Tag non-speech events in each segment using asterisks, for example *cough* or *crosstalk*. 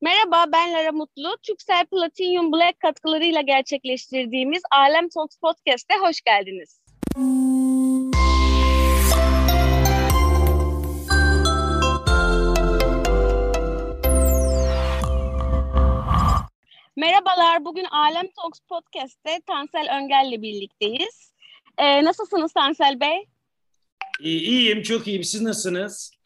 Merhaba, ben Lara Mutlu. Türksel Platinum Black katkılarıyla gerçekleştirdiğimiz Alem Talks Podcast'e hoş geldiniz. Merhabalar, bugün Alem Talks Podcast'te Tansel Öngel'le birlikteyiz. Ee, nasılsınız Tansel Bey? İyi, iyiyim, çok iyiyim. Siz nasılsınız?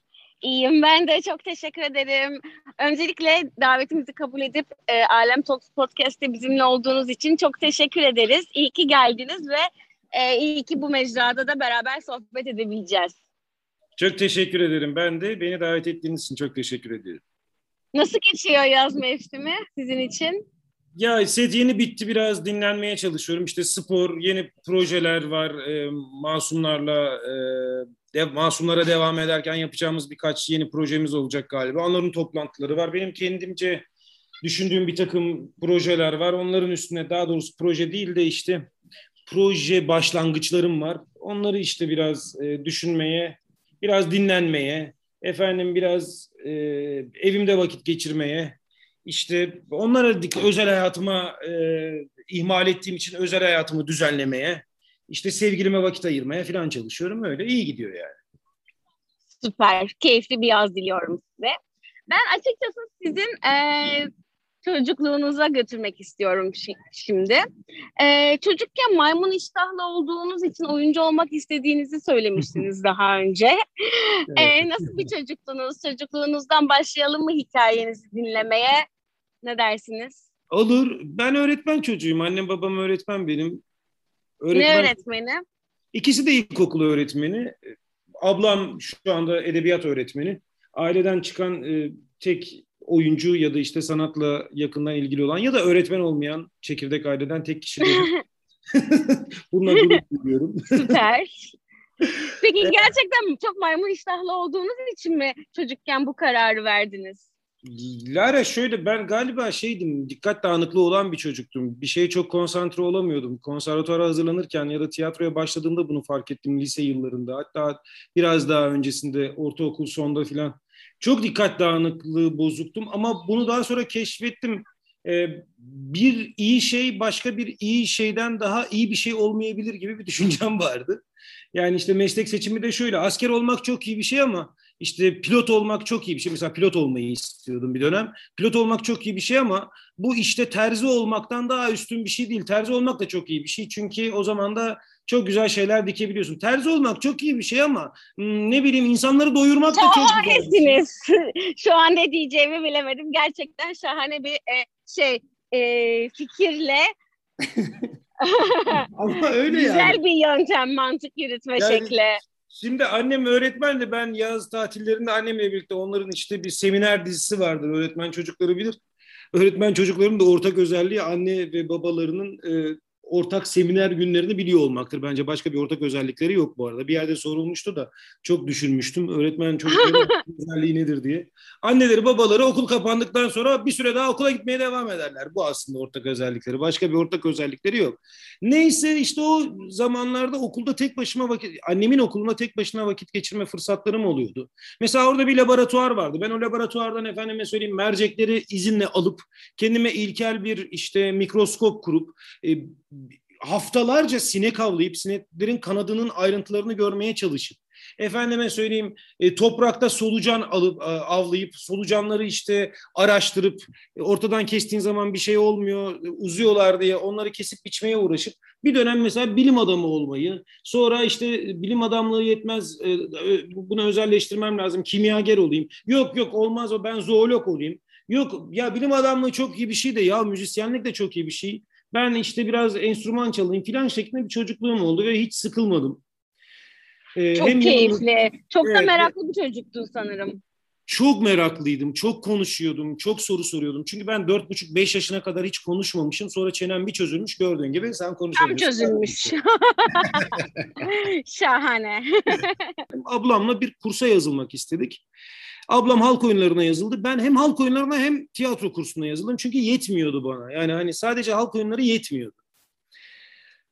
İyiyim ben de çok teşekkür ederim. Öncelikle davetimizi kabul edip e, Alem Talks Podcast'te bizimle olduğunuz için çok teşekkür ederiz. İyi ki geldiniz ve e, iyi ki bu mecrada da beraber sohbet edebileceğiz. Çok teşekkür ederim. Ben de beni davet ettiğiniz için çok teşekkür ederim. Nasıl geçiyor yaz mevsimi sizin için? Ya set yeni bitti biraz dinlenmeye çalışıyorum. İşte spor, yeni projeler var. E, masumlarla e, de, masumlara devam ederken yapacağımız birkaç yeni projemiz olacak galiba. Onların toplantıları var. Benim kendimce düşündüğüm bir takım projeler var. Onların üstüne daha doğrusu proje değil de işte proje başlangıçlarım var. Onları işte biraz e, düşünmeye, biraz dinlenmeye, efendim biraz e, evimde vakit geçirmeye, işte onlara özel hayatıma e, ihmal ettiğim için özel hayatımı düzenlemeye, işte sevgilime vakit ayırmaya falan çalışıyorum. Öyle iyi gidiyor yani. Süper. Keyifli bir yaz diliyorum size. Ben açıkçası sizin e, çocukluğunuza götürmek istiyorum şimdi. E, çocukken maymun iştahlı olduğunuz için oyuncu olmak istediğinizi söylemiştiniz *laughs* daha önce. Evet. E, nasıl bir çocukluğunuz? Çocukluğunuzdan başlayalım mı hikayenizi dinlemeye? Ne dersiniz? Olur. Ben öğretmen çocuğuyum. Annem babam öğretmen benim. Öğretmen, ne öğretmeni? İkisi de ilkokul öğretmeni. Ablam şu anda edebiyat öğretmeni. Aileden çıkan e, tek oyuncu ya da işte sanatla yakından ilgili olan ya da öğretmen olmayan çekirdek aileden tek kişi. *laughs* *laughs* Bununla gurur duyuyorum. *laughs* Süper. Peki gerçekten çok maymun iştahlı olduğunuz için mi çocukken bu kararı verdiniz? Lara şöyle ben galiba şeydim dikkat dağınıklığı olan bir çocuktum. Bir şeye çok konsantre olamıyordum. Konservatuara hazırlanırken ya da tiyatroya başladığımda bunu fark ettim lise yıllarında. Hatta biraz daha öncesinde ortaokul sonda filan. Çok dikkat dağınıklığı bozuktum ama bunu daha sonra keşfettim. Ee, bir iyi şey başka bir iyi şeyden daha iyi bir şey olmayabilir gibi bir *laughs* düşüncem vardı. Yani işte meslek seçimi de şöyle asker olmak çok iyi bir şey ama işte pilot olmak çok iyi bir şey. Mesela pilot olmayı istiyordum bir dönem. Pilot olmak çok iyi bir şey ama bu işte terzi olmaktan daha üstün bir şey değil. Terzi olmak da çok iyi bir şey. Çünkü o zaman da çok güzel şeyler dikebiliyorsun. Terzi olmak çok iyi bir şey ama hmm, ne bileyim insanları doyurmak da çok güzel şey. *laughs* Şu an ne diyeceğimi bilemedim. Gerçekten şahane bir e, şey e, fikirle *laughs* ama öyle Güzel yani. Güzel bir yöntem mantık yürütme yani, şekli. Şimdi annem öğretmen de ben yaz tatillerinde annemle birlikte onların işte bir seminer dizisi vardır. Öğretmen çocukları bilir. Öğretmen çocukların da ortak özelliği anne ve babalarının e, ortak seminer günlerini biliyor olmaktır. Bence başka bir ortak özellikleri yok bu arada. Bir yerde sorulmuştu da çok düşünmüştüm. Öğretmen çocukların *laughs* özelliği nedir diye. Anneleri babaları okul kapandıktan sonra bir süre daha okula gitmeye devam ederler. Bu aslında ortak özellikleri. Başka bir ortak özellikleri yok. Neyse işte o zamanlarda okulda tek başıma vakit, annemin okulunda tek başına vakit geçirme fırsatlarım oluyordu. Mesela orada bir laboratuvar vardı. Ben o laboratuvardan efendime söyleyeyim mercekleri izinle alıp kendime ilkel bir işte mikroskop kurup e, haftalarca sinek avlayıp sineklerin kanadının ayrıntılarını görmeye çalışıp efendime söyleyeyim e, toprakta solucan alıp e, avlayıp solucanları işte araştırıp e, ortadan kestiğin zaman bir şey olmuyor e, uzuyorlar diye onları kesip biçmeye uğraşıp bir dönem mesela bilim adamı olmayı sonra işte bilim adamlığı yetmez e, e, bunu özelleştirmem lazım kimyager olayım yok yok olmaz o ben zoolog olayım Yok ya bilim adamlığı çok iyi bir şey de ya müzisyenlik de çok iyi bir şey. Ben işte biraz enstrüman çalayım filan şeklinde bir çocukluğum oldu ve hiç sıkılmadım. Ee, çok hem keyifli. Yanımda, çok evet, da meraklı bir çocuktun sanırım. Çok meraklıydım, çok konuşuyordum, çok soru soruyordum. Çünkü ben dört buçuk beş yaşına kadar hiç konuşmamışım. Sonra çenem bir çözülmüş gördüğün gibi sen konuşabiliyorsun. Tam çözülmüş. *laughs* Şahane. Ablamla bir kursa yazılmak istedik. Ablam halk oyunlarına yazıldı. Ben hem halk oyunlarına hem tiyatro kursuna yazıldım. Çünkü yetmiyordu bana. Yani hani sadece halk oyunları yetmiyordu.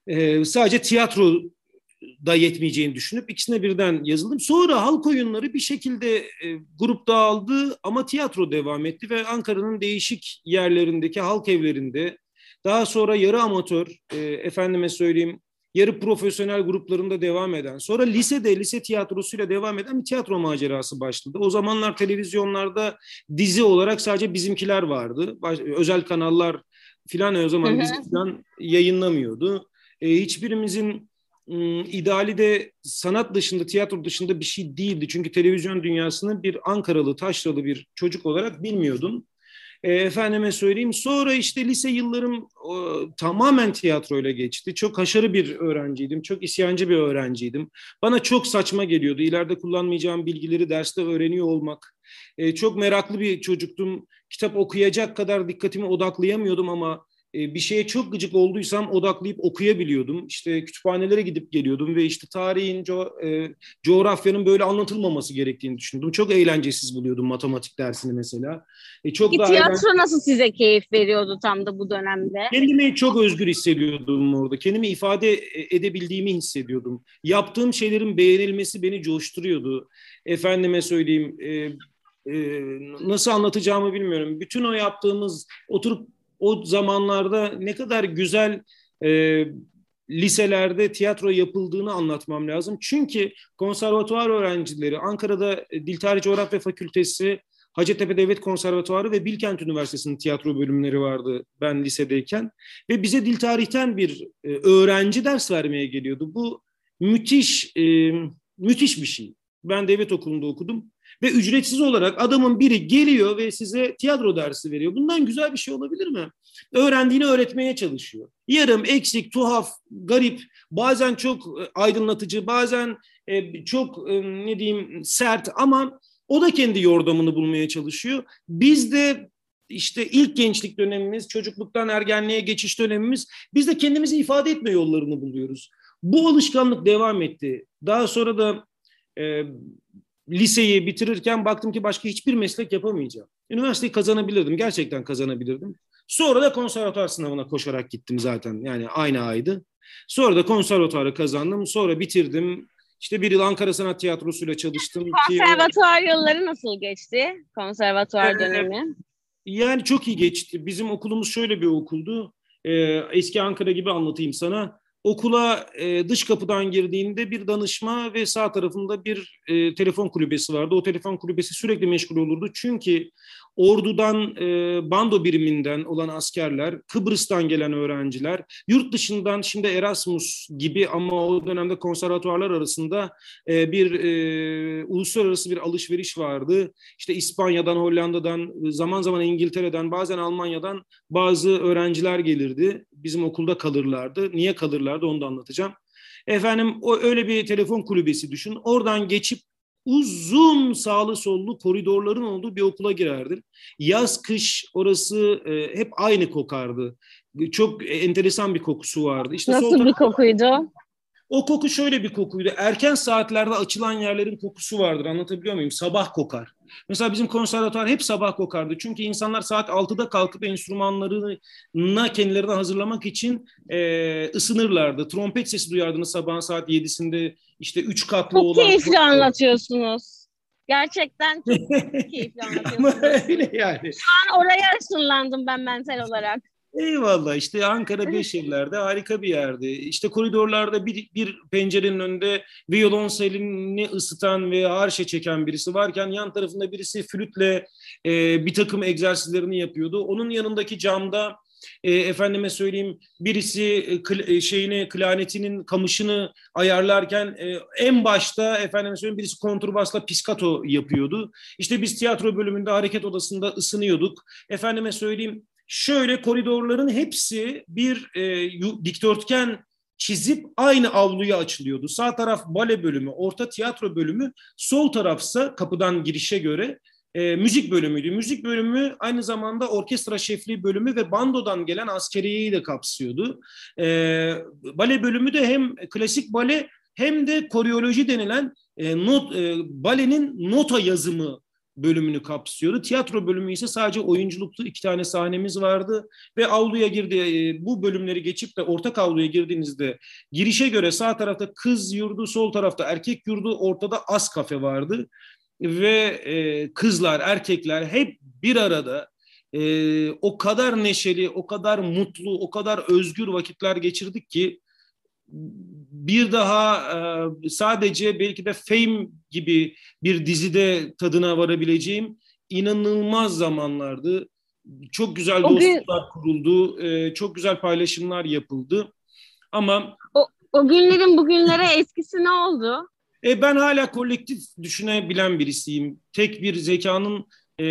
Ee, sadece tiyatro da yetmeyeceğini düşünüp ikisine birden yazıldım. Sonra halk oyunları bir şekilde e, grup dağıldı ama tiyatro devam etti ve Ankara'nın değişik yerlerindeki halk evlerinde daha sonra yarı amatör, e, efendime söyleyeyim yarı profesyonel gruplarında devam eden, sonra lisede, lise tiyatrosuyla devam eden bir tiyatro macerası başladı. O zamanlar televizyonlarda dizi olarak sadece bizimkiler vardı. Özel kanallar filan o zaman filan yayınlamıyordu. E, hiçbirimizin ideali de sanat dışında, tiyatro dışında bir şey değildi. Çünkü televizyon dünyasını bir Ankaralı, taşralı bir çocuk olarak bilmiyordum. E, efendime söyleyeyim. Sonra işte lise yıllarım o, tamamen tiyatroyla geçti. Çok haşarı bir öğrenciydim. Çok isyancı bir öğrenciydim. Bana çok saçma geliyordu. İleride kullanmayacağım bilgileri derste öğreniyor olmak. E, çok meraklı bir çocuktum. Kitap okuyacak kadar dikkatimi odaklayamıyordum ama e, bir şeye çok gıcık olduysam odaklayıp okuyabiliyordum. İşte kütüphanelere gidip geliyordum ve işte tarihin, co e, coğrafyanın böyle anlatılmaması gerektiğini düşündüm. Çok eğlencesiz buluyordum matematik dersini mesela. E, çok Peki, tiyatro eğlen... nasıl size keyif veriyordu tam da bu dönemde? Kendimi çok özgür hissediyordum orada. Kendimi ifade edebildiğimi hissediyordum. Yaptığım şeylerin beğenilmesi beni coşturuyordu. Efendime söyleyeyim... E, e, nasıl anlatacağımı bilmiyorum. Bütün o yaptığımız oturup o zamanlarda ne kadar güzel e, liselerde tiyatro yapıldığını anlatmam lazım. Çünkü konservatuvar öğrencileri Ankara'da Dil Tarih Coğrafya Fakültesi, Hacettepe Devlet Konservatuarı ve Bilkent Üniversitesi'nin tiyatro bölümleri vardı ben lisedeyken. Ve bize dil tarihten bir e, öğrenci ders vermeye geliyordu. Bu müthiş e, müthiş bir şey. Ben devlet okulunda okudum ve ücretsiz olarak adamın biri geliyor ve size tiyatro dersi veriyor. Bundan güzel bir şey olabilir mi? Öğrendiğini öğretmeye çalışıyor. Yarım, eksik, tuhaf, garip, bazen çok e, aydınlatıcı, bazen e, çok e, ne diyeyim sert ama o da kendi yordamını bulmaya çalışıyor. Biz de işte ilk gençlik dönemimiz, çocukluktan ergenliğe geçiş dönemimiz, biz de kendimizi ifade etme yollarını buluyoruz. Bu alışkanlık devam etti. Daha sonra da e, liseyi bitirirken baktım ki başka hiçbir meslek yapamayacağım. Üniversiteyi kazanabilirdim. Gerçekten kazanabilirdim. Sonra da konservatuar sınavına koşarak gittim zaten. Yani aynı aydı. Sonra da konservatuarı kazandım. Sonra bitirdim. İşte bir yıl Ankara Sanat Tiyatrosu'yla çalıştım. Konservatuar yılları nasıl geçti? Konservatuar dönemi. Yani çok iyi geçti. Bizim okulumuz şöyle bir okuldu. Ee, eski Ankara gibi anlatayım sana. Okula e, dış kapıdan girdiğinde bir danışma ve sağ tarafında bir e, telefon kulübesi vardı. O telefon kulübesi sürekli meşgul olurdu. Çünkü ordudan, e, bando biriminden olan askerler, Kıbrıs'tan gelen öğrenciler, yurt dışından şimdi Erasmus gibi ama o dönemde konservatuarlar arasında e, bir e, uluslararası bir alışveriş vardı. İşte İspanya'dan, Hollanda'dan, zaman zaman İngiltere'den, bazen Almanya'dan bazı öğrenciler gelirdi. Bizim okulda kalırlardı. Niye kalırlardı onu da anlatacağım. Efendim o öyle bir telefon kulübesi düşün. Oradan geçip uzun sağlı sollu koridorların olduğu bir okula girerdin. Yaz kış orası e, hep aynı kokardı. Çok enteresan bir kokusu vardı. İşte Nasıl bir kokuydu? O koku şöyle bir kokuydu. Erken saatlerde açılan yerlerin kokusu vardır. Anlatabiliyor muyum? Sabah kokar. Mesela bizim konservatuar hep sabah kokardı. Çünkü insanlar saat 6'da kalkıp enstrümanlarına kendilerini hazırlamak için e, ısınırlardı. Trompet sesi duyardınız sabahın saat 7'sinde işte üç katlı çok olan... Çok keyifli anlatıyorsunuz. Gerçekten çok *laughs* keyifli anlatıyorsunuz. Ama öyle yani. Şu an oraya ısınlandım ben mental olarak. Eyvallah işte Ankara Beşevler'de harika bir yerdi. İşte koridorlarda bir, bir pencerenin önünde violonselini ısıtan ve arşe çeken birisi varken yan tarafında birisi flütle e, bir takım egzersizlerini yapıyordu. Onun yanındaki camda e, efendime söyleyeyim birisi e, kl, e, şeyini klarnetinin kamışını ayarlarken e, en başta efendime söyleyeyim birisi kontrbasla piskato yapıyordu. İşte biz tiyatro bölümünde hareket odasında ısınıyorduk. Efendime söyleyeyim şöyle koridorların hepsi bir e, dikdörtgen çizip aynı avluya açılıyordu. Sağ taraf bale bölümü, orta tiyatro bölümü, sol tarafsa kapıdan girişe göre e, müzik bölümüydü. Müzik bölümü aynı zamanda orkestra şefliği bölümü ve bandodan gelen askeriyeyi de kapsıyordu. E, bale bölümü de hem klasik bale hem de koreoloji denilen e, not, e, balenin nota yazımı bölümünü kapsıyordu. Tiyatro bölümü ise sadece oyunculuktu. iki tane sahnemiz vardı ve avluya girdi. E, bu bölümleri geçip de ortak avluya girdiğinizde girişe göre sağ tarafta kız yurdu, sol tarafta erkek yurdu, ortada az kafe vardı ve e, kızlar, erkekler hep bir arada e, o kadar neşeli, o kadar mutlu, o kadar özgür vakitler geçirdik ki bir daha e, sadece belki de Fame gibi bir dizide tadına varabileceğim inanılmaz zamanlardı. Çok güzel o dostluklar gün... kuruldu, e, çok güzel paylaşımlar yapıldı. Ama o, o günlerin bugünlere etkisi ne oldu? E, ben hala kolektif düşünebilen birisiyim. Tek bir zekanın, e,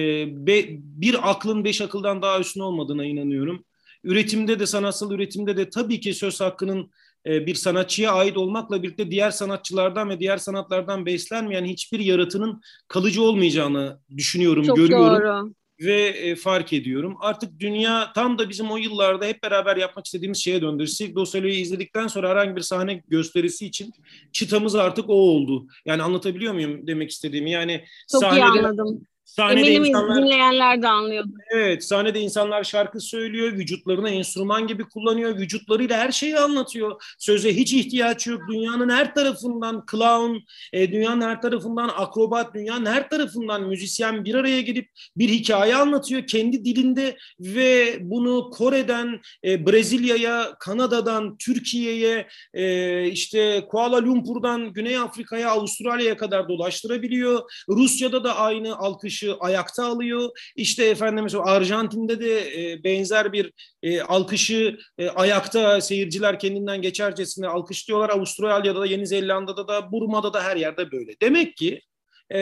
be, bir aklın beş akıldan daha üstün olmadığına inanıyorum. Üretimde de, sanatsal üretimde de tabii ki söz hakkının bir sanatçıya ait olmakla birlikte diğer sanatçılardan ve diğer sanatlardan beslenmeyen hiçbir yaratının kalıcı olmayacağını düşünüyorum, Çok görüyorum. Doğru. Ve e, fark ediyorum. Artık dünya tam da bizim o yıllarda hep beraber yapmak istediğimiz şeye döndü. Cirque du Soleil'i izledikten sonra herhangi bir sahne gösterisi için çıtamız artık o oldu. Yani anlatabiliyor muyum demek istediğimi? Yani Çok sahnede, iyi anladım. Sahnede Eminim insanlar, dinleyenler de anlıyordu. Evet, sahnede insanlar şarkı söylüyor, vücutlarını enstrüman gibi kullanıyor, vücutlarıyla her şeyi anlatıyor. Söze hiç ihtiyaç yok. Dünyanın her tarafından clown, e, dünyanın her tarafından akrobat, dünyanın her tarafından müzisyen bir araya gelip bir hikaye anlatıyor kendi dilinde ve bunu Kore'den e, Brezilya'ya, Kanada'dan Türkiye'ye, e, işte Kuala Lumpur'dan Güney Afrika'ya, Avustralya'ya kadar dolaştırabiliyor. Rusya'da da aynı alkış alkışı ayakta alıyor. İşte efendim mesela Arjantin'de de e, benzer bir e, alkışı e, ayakta seyirciler kendinden geçercesine alkışlıyorlar. Avustralya'da da Yeni Zelanda'da da Burma'da da her yerde böyle. Demek ki e,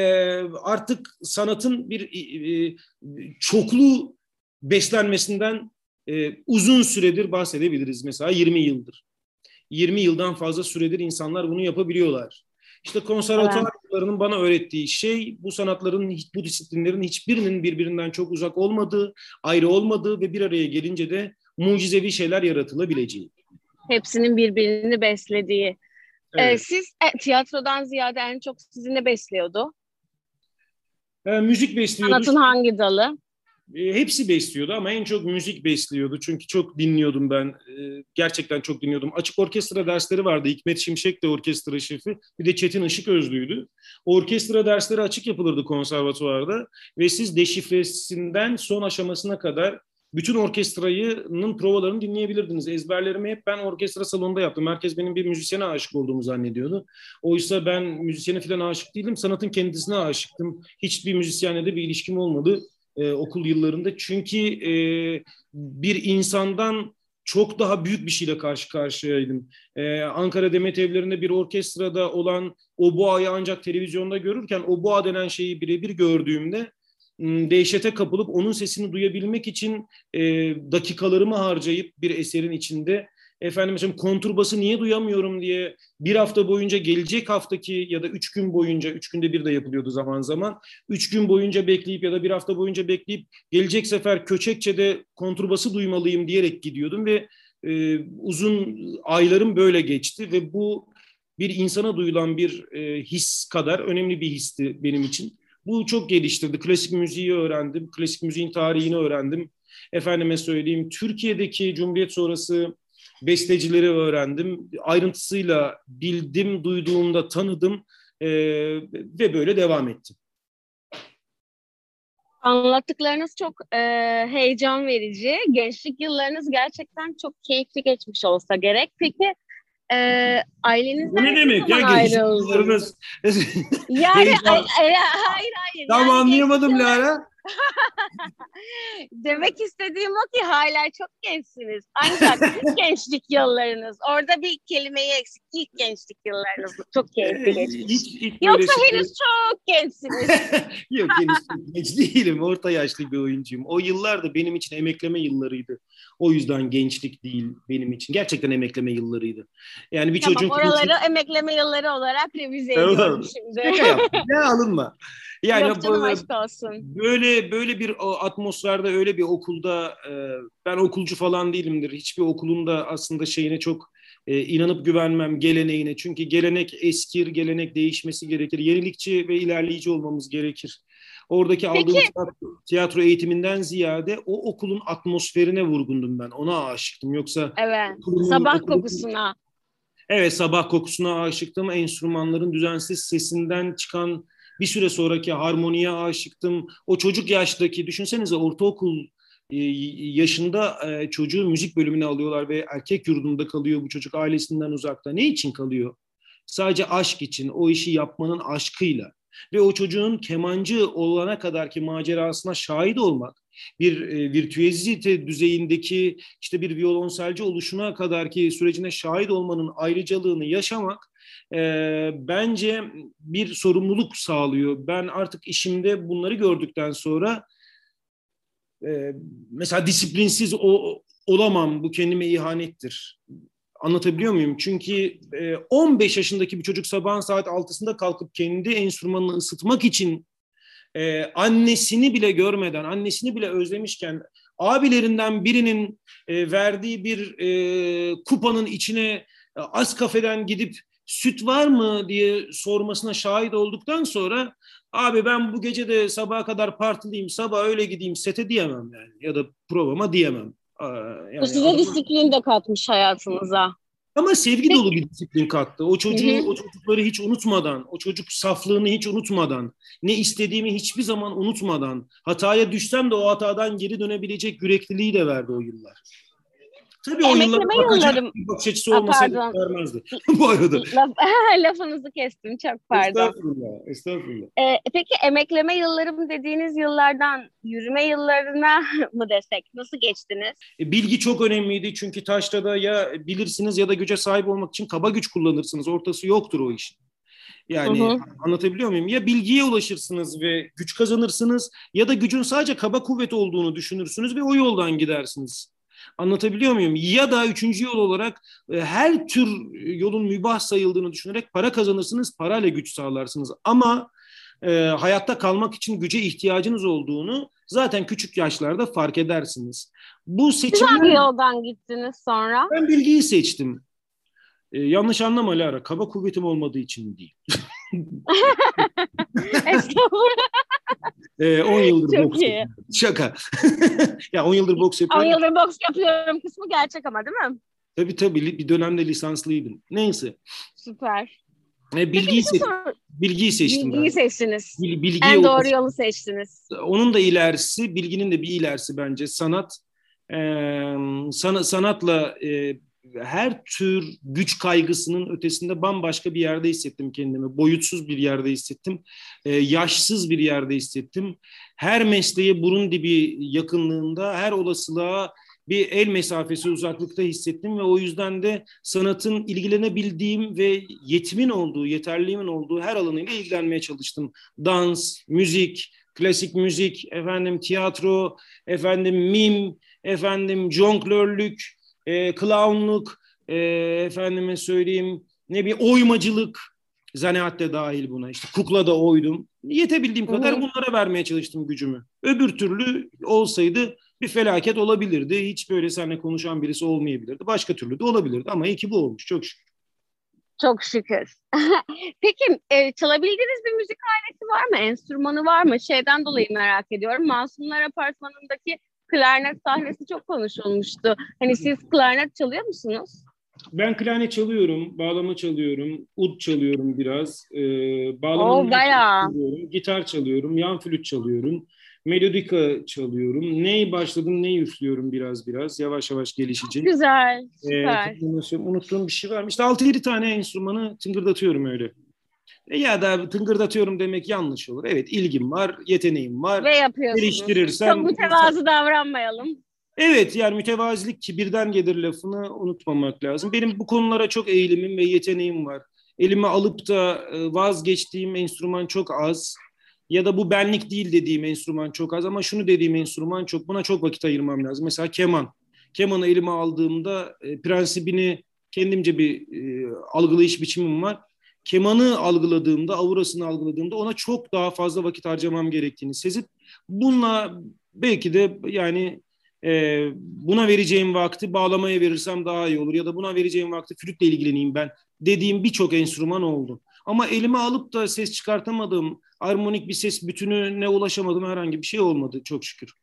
artık sanatın bir e, çoklu beslenmesinden e, uzun süredir bahsedebiliriz. Mesela 20 yıldır. 20 yıldan fazla süredir insanlar bunu yapabiliyorlar. İşte konservatuvar evet. bana öğrettiği şey bu sanatların, bu disiplinlerin hiçbirinin birbirinden çok uzak olmadığı, ayrı olmadığı ve bir araya gelince de mucizevi şeyler yaratılabileceği. Hepsinin birbirini beslediği. Ee, evet. Ee, siz e, tiyatrodan ziyade en çok sizinle besliyordu? E, müzik besliyordu. Sanatın hangi dalı? E, hepsi besliyordu ama en çok müzik besliyordu. Çünkü çok dinliyordum ben. E, gerçekten çok dinliyordum. Açık orkestra dersleri vardı. Hikmet Şimşek de orkestra şefi. Bir de Çetin Işık Özlü'ydü. Orkestra dersleri açık yapılırdı konservatuvarda. Ve siz deşifresinden son aşamasına kadar bütün orkestrayının provalarını dinleyebilirdiniz. Ezberlerimi hep ben orkestra salonunda yaptım. Herkes benim bir müzisyene aşık olduğumu zannediyordu. Oysa ben müzisyene falan aşık değilim. Sanatın kendisine aşıktım. Hiçbir müzisyenle de bir ilişkim olmadı e, okul yıllarında. Çünkü e, bir insandan çok daha büyük bir şeyle karşı karşıyaydım. Ee, Ankara Demet Evleri'nde bir orkestrada olan o boğayı ancak televizyonda görürken o boğa denen şeyi birebir gördüğümde dehşete kapılıp onun sesini duyabilmek için e, dakikalarımı harcayıp bir eserin içinde efendim mesela konturbası niye duyamıyorum diye bir hafta boyunca gelecek haftaki ya da üç gün boyunca, üç günde bir de yapılıyordu zaman zaman, üç gün boyunca bekleyip ya da bir hafta boyunca bekleyip gelecek sefer Köçekçe'de konturbası duymalıyım diyerek gidiyordum ve e, uzun aylarım böyle geçti ve bu bir insana duyulan bir e, his kadar önemli bir histi benim için. Bu çok geliştirdi. Klasik müziği öğrendim. Klasik müziğin tarihini öğrendim. Efendime söyleyeyim Türkiye'deki Cumhuriyet sonrası bestecileri öğrendim. Ayrıntısıyla bildim, duyduğumda tanıdım e, ve böyle devam ettim. Anlattıklarınız çok e, heyecan verici. Gençlik yıllarınız gerçekten çok keyifli geçmiş olsa gerek. Peki e, ailenizden ne demek ya yıllarınız? yani hayır hayır. Tam yani anlayamadım Lara. *laughs* Demek istediğim o ki hala çok gençsiniz. Ancak *laughs* gençlik yıllarınız. Orada bir kelimeyi eksik. İlk gençlik yıllarınız çok keyifli geçmiş. Hiç, hiç Yoksa henüz çok gençsiniz. *laughs* Yok henüz genç değilim. Orta yaşlı bir oyuncuyum. O yıllar da benim için emekleme yıllarıydı. O yüzden gençlik değil benim için. Gerçekten emekleme yıllarıydı. Yani bir tamam, çocuğun... Oraları kurtuluş... emekleme yılları olarak revize ediyorum şimdi. ne alınma. Yani Yok canım aşk olsun. Böyle böyle bir atmosferde öyle bir okulda e, ben okulcu falan değilimdir. Hiçbir okulun da aslında şeyine çok e, inanıp güvenmem geleneğine. Çünkü gelenek eskir, gelenek değişmesi gerekir. Yenilikçi ve ilerleyici olmamız gerekir. Oradaki Peki. aldığım tiyatro, tiyatro eğitiminden ziyade o okulun atmosferine vurgundum ben. Ona aşıktım. Yoksa Evet. Sabah okulun, kokusuna. Evet, sabah kokusuna aşıktım. Enstrümanların düzensiz sesinden çıkan bir süre sonraki harmoniye aşıktım. O çocuk yaştaki düşünsenize ortaokul e, yaşında e, çocuğu müzik bölümüne alıyorlar ve erkek yurdunda kalıyor bu çocuk ailesinden uzakta. Ne için kalıyor? Sadece aşk için, o işi yapmanın aşkıyla ve o çocuğun kemancı olana kadarki macerasına şahit olmak, bir e, virtüezite düzeyindeki işte bir violonselci oluşuna kadarki sürecine şahit olmanın ayrıcalığını yaşamak e, bence bir sorumluluk sağlıyor. Ben artık işimde bunları gördükten sonra e, mesela disiplinsiz o, olamam, bu kendime ihanettir. Anlatabiliyor muyum? Çünkü 15 yaşındaki bir çocuk sabahın saat 6'sında kalkıp kendi enstrümanını ısıtmak için annesini bile görmeden, annesini bile özlemişken abilerinden birinin verdiği bir kupanın içine az kafeden gidip süt var mı diye sormasına şahit olduktan sonra abi ben bu gece de sabaha kadar partiliyim sabah öyle gideyim sete diyemem yani ya da provama diyemem. Yani Bu size disiplin de katmış hayatınıza. Ama sevgi dolu bir disiplin kattı. O çocuğu, o çocukları hiç unutmadan, o çocuk saflığını hiç unutmadan, ne istediğimi hiçbir zaman unutmadan, hataya düşsem de o hatadan geri dönebilecek yürekliliği de verdi o yıllar. Tabii o yıllar yıllarım... bakış açısı olmasaydı vermezdi. *laughs* Bu arada. Laf, *laughs* lafınızı kestim çok pardon. Estağfurullah. Estağfurullah. Ee, peki emekleme yıllarım dediğiniz yıllardan yürüme yıllarına *laughs* mı desek? Nasıl geçtiniz? E, bilgi çok önemliydi çünkü taşrada ya bilirsiniz ya da güce sahip olmak için kaba güç kullanırsınız. Ortası yoktur o işin. Yani hı hı. anlatabiliyor muyum? Ya bilgiye ulaşırsınız ve güç kazanırsınız ya da gücün sadece kaba kuvvet olduğunu düşünürsünüz ve o yoldan gidersiniz. Anlatabiliyor muyum? Ya da üçüncü yol olarak e, her tür yolun mübah sayıldığını düşünerek para kazanırsınız, parayla güç sağlarsınız. Ama e, hayatta kalmak için güce ihtiyacınız olduğunu zaten küçük yaşlarda fark edersiniz. Bu seçimler... Siz hangi yoldan gittiniz sonra? Ben bilgiyi seçtim. E, yanlış anlama Lara, kaba kuvvetim olmadığı için değil. *laughs* Estağfurullah. Ee, 10 *laughs* yıldır Çok boks iyi. yapıyorum. Şaka. *laughs* ya 10 yıldır boks yapıyorum. 10 yıldır boks yapıyorum kısmı gerçek ama değil mi? Tabii tabii bir dönemde lisanslıydım. Neyse. Süper. E, bilgiyi, se bilgiyi seçtim Bilgiyi ben. seçtiniz. Bil bilgiyi en doğru yolu seçtiniz. Onun da ilerisi, bilginin de bir ilerisi bence sanat. Ee, san sanatla e, her tür güç kaygısının ötesinde bambaşka bir yerde hissettim kendimi. Boyutsuz bir yerde hissettim. Ee, yaşsız bir yerde hissettim. Her mesleğe burun dibi yakınlığında, her olasılığa bir el mesafesi uzaklıkta hissettim ve o yüzden de sanatın ilgilenebildiğim ve yetimin olduğu, yeterliğimin olduğu her alanıyla ilgilenmeye çalıştım. Dans, müzik, klasik müzik, efendim tiyatro, efendim mim, efendim jonglörlük, e, clownluk, e, efendime söyleyeyim ne bir oymacılık, zanaat de dahil buna. İşte kukla da oydum. Yetebildiğim kadar Hı-hı. bunlara vermeye çalıştım gücümü. Öbür türlü olsaydı bir felaket olabilirdi. Hiç böyle seninle konuşan birisi olmayabilirdi. Başka türlü de olabilirdi ama iyi ki bu olmuş. Çok şükür. Çok şükür. *laughs* Peki e, çalabildiğiniz bir müzik aleti var mı? Enstrümanı var mı? Şeyden dolayı merak ediyorum. Masumlar Apartmanı'ndaki klarnet sahnesi çok konuşulmuştu. Hani siz klarnet çalıyor musunuz? Ben klarnet çalıyorum, bağlama çalıyorum, ud çalıyorum biraz. Ee, bağlama çalıyorum, gitar çalıyorum, yan flüt çalıyorum, melodika çalıyorum. Ney başladım, neyi üflüyorum biraz biraz. Yavaş yavaş gelişecek. Güzel, süper. Ee, unuttuğum bir şey var mı? İşte 6-7 tane enstrümanı tıngırdatıyorum öyle. E, ya da tıngırdatıyorum demek yanlış olur. Evet ilgim var, yeteneğim var. Ve yapıyorsunuz. Geliştirirsem. Çok mütevazı davranmayalım. Evet yani mütevazilik kibirden gelir lafını unutmamak lazım. Benim bu konulara çok eğilimim ve yeteneğim var. Elime alıp da e, vazgeçtiğim enstrüman çok az. Ya da bu benlik değil dediğim enstrüman çok az ama şunu dediğim enstrüman çok. Buna çok vakit ayırmam lazım. Mesela keman. Kemanı elime aldığımda e, prensibini kendimce bir e, algılayış biçimim var kemanı algıladığımda, aurasını algıladığımda ona çok daha fazla vakit harcamam gerektiğini sezip bununla belki de yani e, buna vereceğim vakti bağlamaya verirsem daha iyi olur ya da buna vereceğim vakti flütle ilgileneyim ben dediğim birçok enstrüman oldu. Ama elime alıp da ses çıkartamadığım, armonik bir ses bütününe ulaşamadığım herhangi bir şey olmadı çok şükür.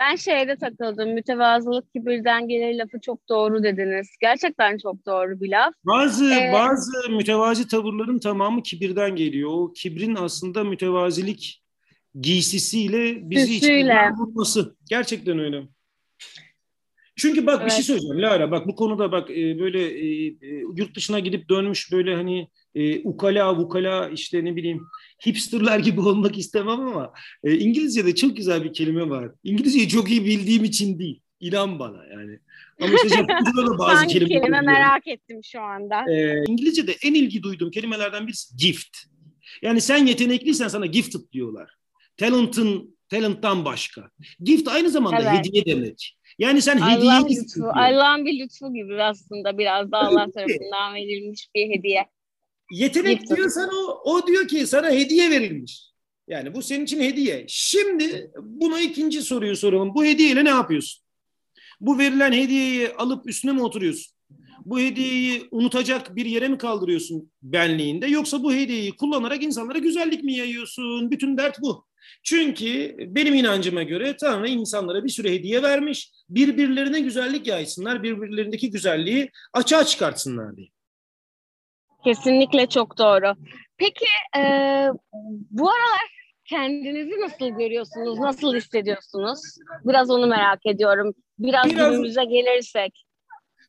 Ben şeyde takıldım. Mütevazılık kibirden gelir lafı çok doğru dediniz. Gerçekten çok doğru bir laf. Bazı ee, bazı mütevazi tavırların tamamı kibirden geliyor. O kibrin aslında mütevazilik giysisiyle bizi içinden vurması. Gerçekten öyle. Çünkü bak evet. bir şey söyleyeceğim Lara bak bu konuda bak e, böyle e, e, yurt dışına gidip dönmüş böyle hani e, ukala vukala işte ne bileyim hipsterler gibi olmak istemem ama e, İngilizce'de çok güzel bir kelime var. İngilizceyi çok iyi bildiğim için değil. İnan bana yani. Ama işte Japonca'da da bazı kelimeler kelime merak ettim şu anda. E, İngilizce'de en ilgi duyduğum kelimelerden birisi gift. Yani sen yetenekliysen sana gifted diyorlar. Talent'ın talent'tan başka. Gift aynı zamanda evet. hediye demek. Yani sen hediye lütfu, Allah'ın bir lütfu gibi aslında biraz da Allah tarafından verilmiş bir hediye. Yetenek Gift diyorsan o, o diyor ki sana hediye verilmiş. Yani bu senin için hediye. Şimdi buna ikinci soruyu soralım. Bu hediyeyle ne yapıyorsun? Bu verilen hediyeyi alıp üstüne mi oturuyorsun? Bu hediyeyi unutacak bir yere mi kaldırıyorsun benliğinde? Yoksa bu hediyeyi kullanarak insanlara güzellik mi yayıyorsun? Bütün dert bu. Çünkü benim inancıma göre Tanrı insanlara bir sürü hediye vermiş. Birbirlerine güzellik yaysınlar, birbirlerindeki güzelliği açığa çıkartsınlar diye. Kesinlikle çok doğru. Peki e, bu aralar kendinizi nasıl görüyorsunuz, nasıl hissediyorsunuz? Biraz onu merak ediyorum. Biraz, Biraz günümüze gelirsek.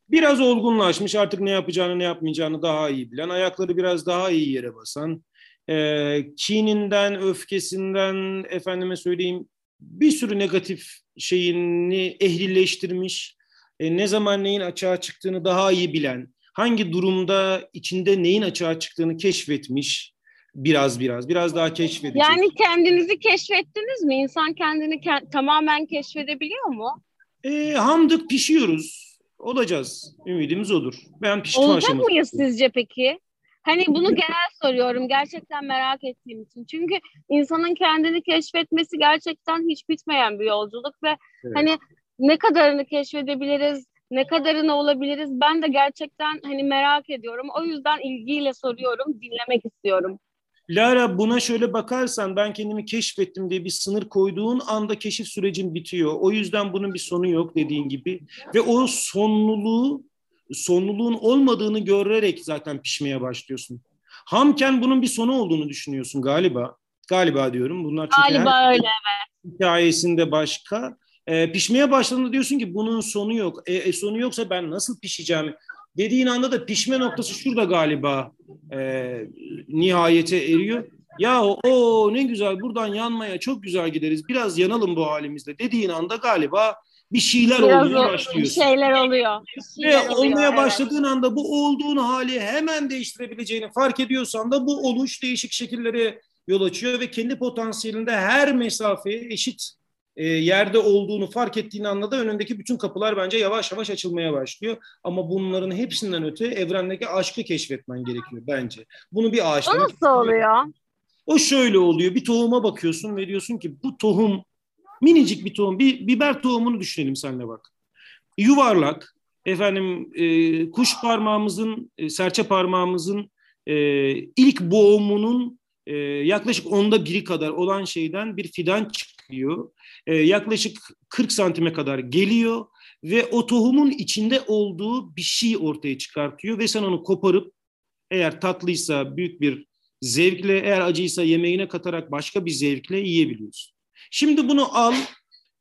Biraz olgunlaşmış, artık ne yapacağını ne yapmayacağını daha iyi bilen, ayakları biraz daha iyi yere basan, e, kininden, öfkesinden, efendime söyleyeyim bir sürü negatif şeyini ehlileştirmiş, e, ne zaman neyin açığa çıktığını daha iyi bilen, hangi durumda içinde neyin açığa çıktığını keşfetmiş, biraz biraz, biraz daha keşfedecek. Yani kendinizi keşfettiniz mi? İnsan kendini ke- tamamen keşfedebiliyor mu? E, hamdık pişiyoruz. Olacağız. Ümidimiz odur. Ben piştim Olacak mıyız sizce peki? Hani bunu genel soruyorum gerçekten merak ettiğim için. Çünkü insanın kendini keşfetmesi gerçekten hiç bitmeyen bir yolculuk ve evet. hani ne kadarını keşfedebiliriz, ne kadarını olabiliriz ben de gerçekten hani merak ediyorum. O yüzden ilgiyle soruyorum, dinlemek istiyorum. Lara buna şöyle bakarsan ben kendimi keşfettim diye bir sınır koyduğun anda keşif sürecin bitiyor. O yüzden bunun bir sonu yok dediğin gibi. Ve o sonluluğu sonluluğun olmadığını görerek zaten pişmeye başlıyorsun. Hamken bunun bir sonu olduğunu düşünüyorsun galiba. Galiba diyorum. Bunlar çünkü galiba öyle evet. Hikayesinde başka. E, pişmeye başladığında diyorsun ki bunun sonu yok. E, e, sonu yoksa ben nasıl pişeceğim? Dediğin anda da pişme noktası şurada galiba e, nihayete eriyor. Ya o ne güzel buradan yanmaya çok güzel gideriz. Biraz yanalım bu halimizde dediğin anda galiba bir şeyler Biraz olmaya başlıyorsun. Bir şeyler oluyor. Bir şeyler Ve oluyor, olmaya evet. başladığın anda bu olduğun hali hemen değiştirebileceğini fark ediyorsan da bu oluş değişik şekillere yol açıyor ve kendi potansiyelinde her mesafeye eşit e, yerde olduğunu fark ettiğin anda da önündeki bütün kapılar bence yavaş yavaş açılmaya başlıyor. Ama bunların hepsinden öte evrendeki aşkı keşfetmen gerekiyor bence. Bunu bir ağaçtan... O nasıl oluyor? O şöyle oluyor. Bir tohuma bakıyorsun ve diyorsun ki bu tohum Minicik bir tohum, bir biber tohumunu düşünelim seninle bak. Yuvarlak, efendim e, kuş parmağımızın, e, serçe parmağımızın e, ilk boğumunun e, yaklaşık onda biri kadar olan şeyden bir fidan çıkıyor. E, yaklaşık 40 santime kadar geliyor ve o tohumun içinde olduğu bir şey ortaya çıkartıyor ve sen onu koparıp eğer tatlıysa büyük bir zevkle, eğer acıysa yemeğine katarak başka bir zevkle yiyebiliyorsun. Şimdi bunu al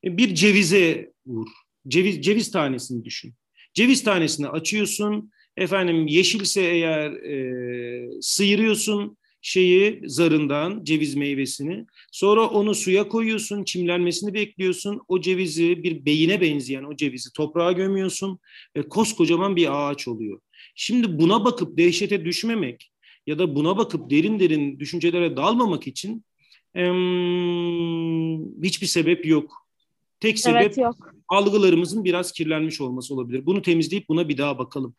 bir cevize vur. Ceviz, ceviz tanesini düşün. Ceviz tanesini açıyorsun. Efendim yeşilse eğer e, sıyırıyorsun şeyi zarından ceviz meyvesini. Sonra onu suya koyuyorsun, çimlenmesini bekliyorsun. O cevizi bir beyine benzeyen o cevizi toprağa gömüyorsun ve koskocaman bir ağaç oluyor. Şimdi buna bakıp dehşete düşmemek ya da buna bakıp derin derin düşüncelere dalmamak için hiçbir sebep yok. Tek sebep evet, yok. algılarımızın biraz kirlenmiş olması olabilir. Bunu temizleyip buna bir daha bakalım.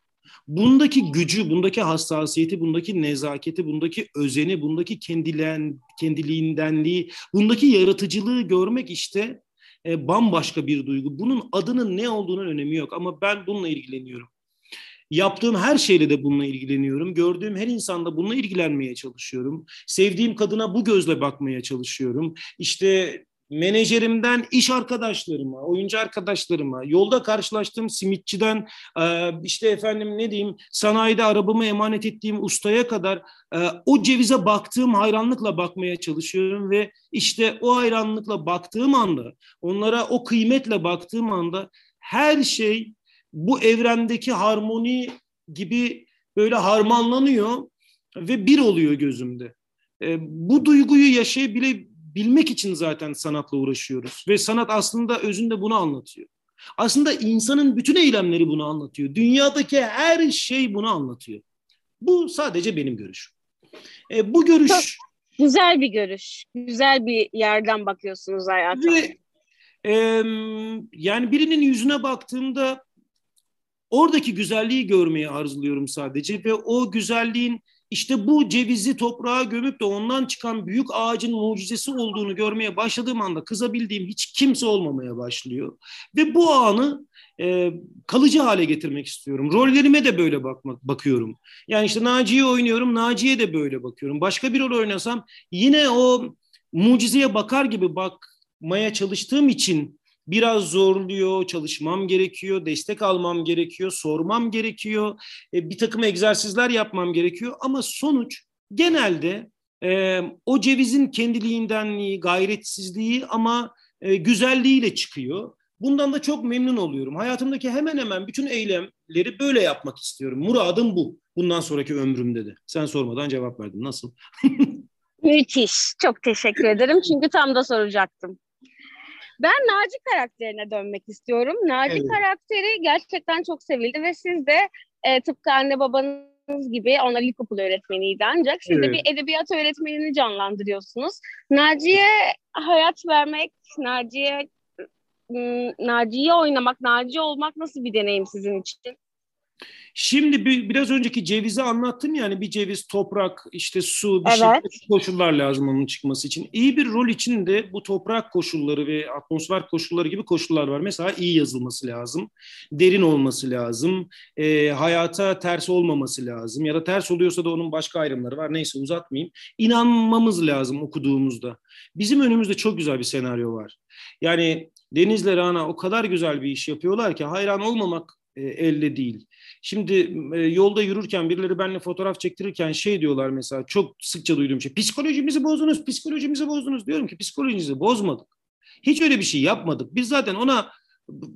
Bundaki gücü, bundaki hassasiyeti, bundaki nezaketi, bundaki özeni, bundaki kendilen, kendiliğindenliği, bundaki yaratıcılığı görmek işte e, bambaşka bir duygu. Bunun adının ne olduğunun önemi yok ama ben bununla ilgileniyorum. Yaptığım her şeyle de bununla ilgileniyorum. Gördüğüm her insanda bununla ilgilenmeye çalışıyorum. Sevdiğim kadına bu gözle bakmaya çalışıyorum. İşte menajerimden iş arkadaşlarıma, oyuncu arkadaşlarıma, yolda karşılaştığım simitçiden e, işte efendim ne diyeyim sanayide arabamı emanet ettiğim ustaya kadar e, o cevize baktığım hayranlıkla bakmaya çalışıyorum ve işte o hayranlıkla baktığım anda, onlara o kıymetle baktığım anda her şey bu evrendeki harmoni gibi böyle harmanlanıyor ve bir oluyor gözümde. E, bu duyguyu yaşayabile bilmek için zaten sanatla uğraşıyoruz. Ve sanat aslında özünde bunu anlatıyor. Aslında insanın bütün eylemleri bunu anlatıyor. Dünyadaki her şey bunu anlatıyor. Bu sadece benim görüşüm. E, bu görüş... Çok güzel bir görüş. Güzel bir yerden bakıyorsunuz hayata. Ve e, yani birinin yüzüne baktığımda oradaki güzelliği görmeyi arzuluyorum sadece ve o güzelliğin işte bu cevizi toprağa gömüp de ondan çıkan büyük ağacın mucizesi olduğunu görmeye başladığım anda kızabildiğim hiç kimse olmamaya başlıyor. Ve bu anı e, kalıcı hale getirmek istiyorum. Rollerime de böyle bakmak bakıyorum. Yani işte Naciye oynuyorum, Naciye de böyle bakıyorum. Başka bir rol oynasam yine o mucizeye bakar gibi bakmaya çalıştığım için biraz zorluyor, çalışmam gerekiyor, destek almam gerekiyor, sormam gerekiyor, e, bir takım egzersizler yapmam gerekiyor. Ama sonuç genelde e, o cevizin kendiliğinden gayretsizliği ama e, güzelliğiyle çıkıyor. Bundan da çok memnun oluyorum. Hayatımdaki hemen hemen bütün eylemleri böyle yapmak istiyorum. Muradım bu. Bundan sonraki ömrümde de. Sen sormadan cevap verdin. Nasıl? *laughs* Müthiş. Çok teşekkür ederim. Çünkü tam da soracaktım. Ben Naci karakterine dönmek istiyorum. Naci evet. karakteri gerçekten çok sevildi ve siz de e, tıpkı anne babanız gibi onlar ilkokul öğretmeniydi ancak siz evet. de bir edebiyat öğretmenini canlandırıyorsunuz. Naciye hayat vermek, Naciye Naciye oynamak, Naciye olmak nasıl bir deneyim sizin için? Şimdi bir, biraz önceki cevizi anlattım yani bir ceviz, toprak, işte su, bir şey, evet. şey koşullar lazım onun çıkması için. İyi bir rol için de bu toprak koşulları ve atmosfer koşulları gibi koşullar var. Mesela iyi yazılması lazım, derin olması lazım, e, hayata ters olmaması lazım ya da ters oluyorsa da onun başka ayrımları var. Neyse uzatmayayım. İnanmamız lazım okuduğumuzda. Bizim önümüzde çok güzel bir senaryo var. Yani Deniz'le Rana o kadar güzel bir iş yapıyorlar ki hayran olmamak e, elde değil. Şimdi e, yolda yürürken birileri benimle fotoğraf çektirirken şey diyorlar mesela çok sıkça duyduğum şey psikolojimizi bozdunuz, psikolojimizi bozdunuz diyorum ki psikolojimizi bozmadık. Hiç öyle bir şey yapmadık. Biz zaten ona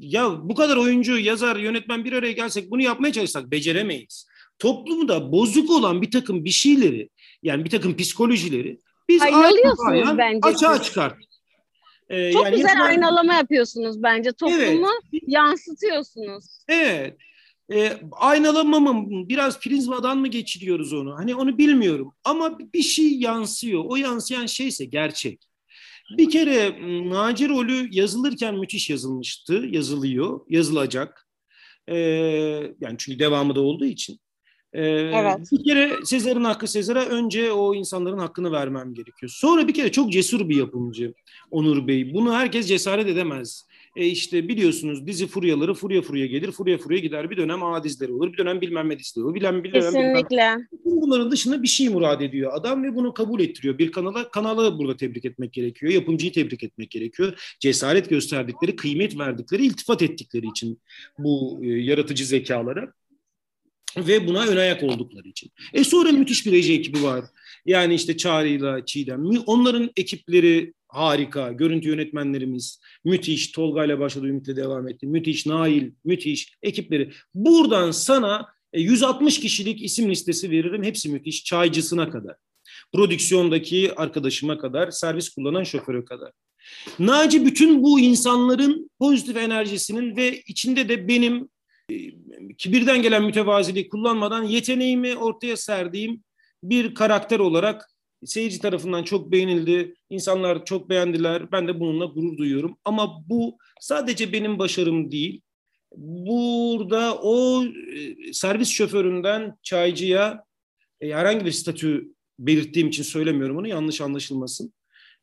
ya bu kadar oyuncu, yazar, yönetmen bir araya gelsek bunu yapmaya çalışsak beceremeyiz. Toplumda bozuk olan bir takım bir şeyleri yani bir takım psikolojileri biz Aynalıyorsunuz bence. açığa çıkarttık. Ee, Çok yani güzel yapılan... aynalama yapıyorsunuz bence. Toplumu evet. yansıtıyorsunuz. Evet. E, aynalamamın biraz prizmadan mı geçiriyoruz onu? Hani onu bilmiyorum. Ama bir şey yansıyor. O yansıyan şeyse gerçek. Bir kere Naci rolü yazılırken müthiş yazılmıştı. Yazılıyor, yazılacak. E, yani çünkü devamı da olduğu için. Ee, evet. Bir kere Sezar'ın hakkı Sezar'a önce o insanların hakkını vermem gerekiyor. Sonra bir kere çok cesur bir yapımcı Onur Bey. Bunu herkes cesaret edemez. E işte biliyorsunuz dizi furyaları furya furya gelir, furya furya gider. Bir dönem A dizileri olur, bir dönem bilmem ne dizileri olur. Bilen, bilen, Kesinlikle. Bilmem. Bunların dışında bir şey murad ediyor adam ve bunu kabul ettiriyor. Bir kanala, kanalı burada tebrik etmek gerekiyor. Yapımcıyı tebrik etmek gerekiyor. Cesaret gösterdikleri, kıymet verdikleri, iltifat ettikleri için bu e, yaratıcı zekalara ve buna ön ayak oldukları için. E sonra müthiş bir reji ekibi var. Yani işte Çağrı'yla Çiğdem. Onların ekipleri harika. Görüntü yönetmenlerimiz müthiş. Tolga ile başladı, Ümit'le devam etti. Müthiş. Nail, müthiş. Ekipleri. Buradan sana 160 e, kişilik isim listesi veririm. Hepsi müthiş. Çaycısına kadar. Prodüksiyondaki arkadaşıma kadar, servis kullanan şoföre kadar. Naci bütün bu insanların pozitif enerjisinin ve içinde de benim e, kibirden gelen mütevaziliği kullanmadan yeteneğimi ortaya serdiğim bir karakter olarak seyirci tarafından çok beğenildi. İnsanlar çok beğendiler. Ben de bununla gurur duyuyorum. Ama bu sadece benim başarım değil. Burada o e, servis şoföründen çaycıya e, herhangi bir statü belirttiğim için söylemiyorum onu yanlış anlaşılmasın.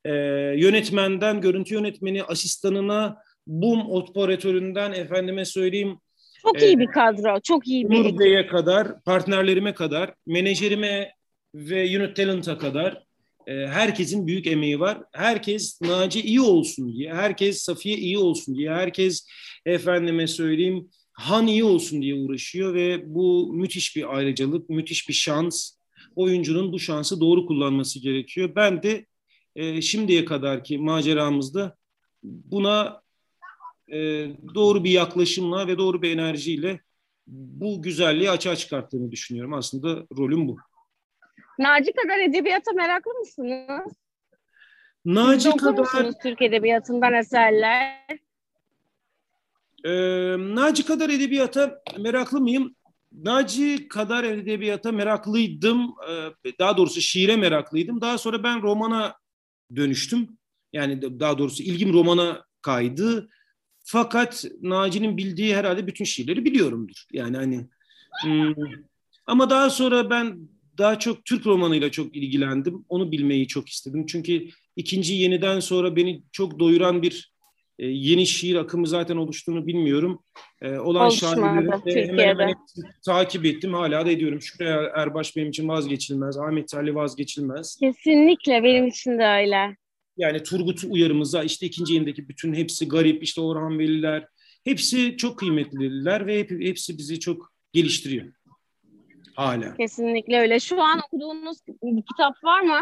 E, yönetmenden görüntü yönetmeni asistanına, bum operatöründen efendime söyleyeyim Çok iyi bir kadro, çok iyi bir Bey'e kadar, partnerlerime kadar, menajerime ve unit talent'a kadar e, herkesin büyük emeği var. Herkes Naci iyi olsun diye, herkes Safiye iyi olsun diye, herkes efendime söyleyeyim Han iyi olsun diye uğraşıyor ve bu müthiş bir ayrıcalık, müthiş bir şans. Oyuncunun bu şansı doğru kullanması gerekiyor. Ben de e, şimdiye kadarki maceramızda buna e, doğru bir yaklaşımla ve doğru bir enerjiyle bu güzelliği açığa çıkarttığını düşünüyorum. Aslında rolüm bu. Naci kadar edebiyata meraklı mısınız? Naci Siz kadar Türk Edebiyatı'ndan eserler? e, Naci kadar edebiyata meraklı mıyım? Naci kadar edebiyata meraklıydım. E, daha doğrusu şiire meraklıydım. Daha sonra ben romana dönüştüm. Yani daha doğrusu ilgim romana kaydı. Fakat Naci'nin bildiği herhalde bütün şiirleri biliyorumdur. Yani hani hmm, ama daha sonra ben daha çok Türk romanıyla çok ilgilendim. Onu bilmeyi çok istedim. Çünkü ikinci yeniden sonra beni çok doyuran bir e, yeni şiir akımı zaten oluştuğunu bilmiyorum. E, olan şairleri hemen hemen takip ettim. Hala da ediyorum. Şükrü Er- Erbaş benim için vazgeçilmez. Ahmet Talih vazgeçilmez. Kesinlikle benim için de öyle. Yani Turgut Uyarımıza işte ikinci yenideki bütün hepsi garip işte Orhan Veliler hepsi çok kıymetliler ve hep, hepsi bizi çok geliştiriyor. Hala. Kesinlikle öyle. Şu an okuduğunuz bir kitap var mı?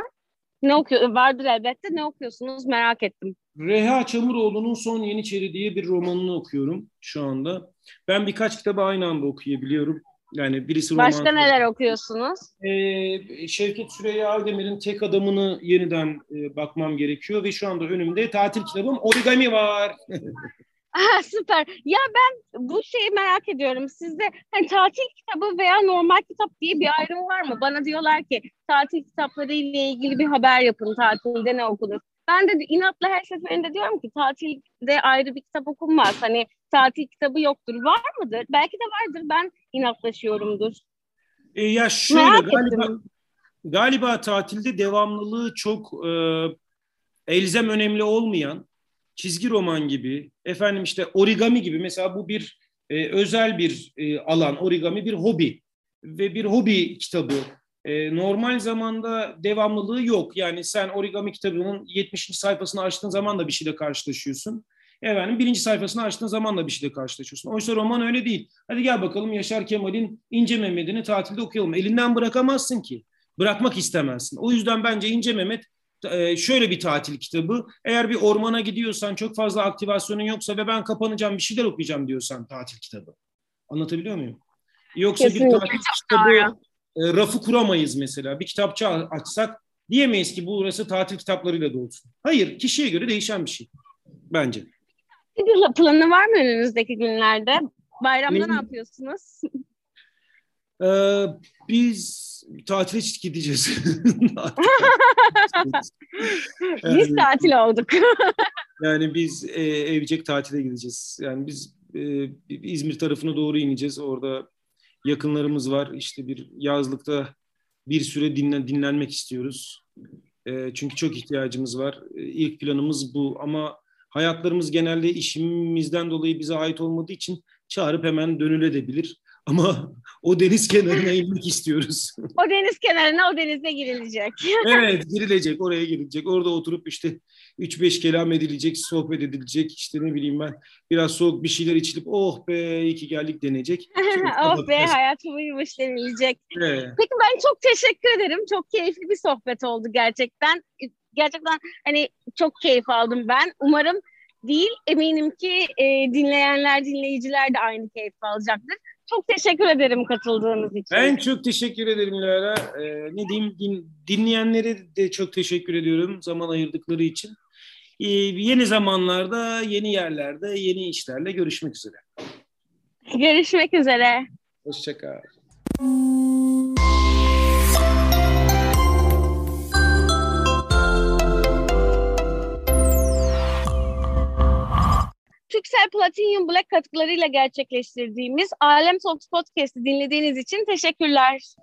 Ne okuyor? Vardır elbette. Ne okuyorsunuz? Merak ettim. Reha Çamuroğlu'nun Son Yeniçeri diye bir romanını okuyorum şu anda. Ben birkaç kitabı aynı anda okuyabiliyorum. Yani birisi roman. Başka neler okuyorsunuz? Ee, Şevket Süreyya Aydemir'in Tek Adamını yeniden e, bakmam gerekiyor ve şu anda önümde tatil kitabım Origami var. *laughs* Ah, süper. Ya ben bu şeyi merak ediyorum. Sizde hani tatil kitabı veya normal kitap diye bir ayrım var mı? Bana diyorlar ki tatil kitapları ile ilgili bir haber yapın. Tatilde ne okunur? Ben de inatla her seferinde diyorum ki tatilde ayrı bir kitap okunmaz. Hani tatil kitabı yoktur. Var mıdır? Belki de vardır. Ben inatlaşıyorumdur. E, ya şöyle Merak galiba, ettim. galiba tatilde devamlılığı çok e, elzem önemli olmayan çizgi roman gibi, efendim işte origami gibi mesela bu bir e, özel bir e, alan, origami bir hobi ve bir hobi kitabı. E, normal zamanda devamlılığı yok. Yani sen origami kitabının 70. sayfasını açtığın zaman da bir şeyle karşılaşıyorsun. Efendim birinci sayfasını açtığın zaman da bir şeyle karşılaşıyorsun. Oysa roman öyle değil. Hadi gel bakalım Yaşar Kemal'in İnce Mehmet'ini tatilde okuyalım. Elinden bırakamazsın ki. Bırakmak istemezsin. O yüzden bence İnce Mehmet e, şöyle bir tatil kitabı. Eğer bir ormana gidiyorsan çok fazla aktivasyonun yoksa ve ben kapanacağım bir şeyler okuyacağım diyorsan tatil kitabı. Anlatabiliyor muyum? Yoksa bir Kesinlikle. tatil kitabı e, rafı kuramayız mesela. Bir kitapçı açsak diyemeyiz ki burası tatil kitaplarıyla dolsun. Hayır, kişiye göre değişen bir şey bence. Bir planı var mı önünüzdeki günlerde? Bayramda Benim- ne yapıyorsunuz? Ee, biz tatile gideceğiz. *laughs* *laughs* Biz tatil olduk. *laughs* Yani biz e, evcek tatile gideceğiz. Yani biz e, İzmir tarafına doğru ineceğiz. Orada yakınlarımız var. İşte bir yazlıkta bir süre dinlen, dinlenmek istiyoruz. E, çünkü çok ihtiyacımız var. E, ilk planımız bu ama hayatlarımız genelde işimizden dolayı bize ait olmadığı için çağırıp hemen dönülebilir. Ama *laughs* o deniz kenarına inmek istiyoruz. *laughs* O deniz kenarına o denize girilecek. *laughs* evet girilecek oraya girilecek. Orada oturup işte 3-5 kelam edilecek, sohbet edilecek. işte ne bileyim ben biraz soğuk bir şeyler içilip oh be iyi ki geldik denecek. Oh be hayat buymuş denilecek. Evet. Peki ben çok teşekkür ederim. Çok keyifli bir sohbet oldu gerçekten. Gerçekten hani çok keyif aldım ben. Umarım değil eminim ki e, dinleyenler, dinleyiciler de aynı keyif alacaktır. Çok teşekkür ederim katıldığınız için. Ben çok teşekkür ederim Lara. Ee, ne diyeyim din, dinleyenlere de çok teşekkür ediyorum zaman ayırdıkları için. Ee, yeni zamanlarda, yeni yerlerde, yeni işlerle görüşmek üzere. Görüşmek üzere. Hoşçakal. Türksel Platinum Black katkılarıyla gerçekleştirdiğimiz Alem Talks Podcast'ı dinlediğiniz için teşekkürler.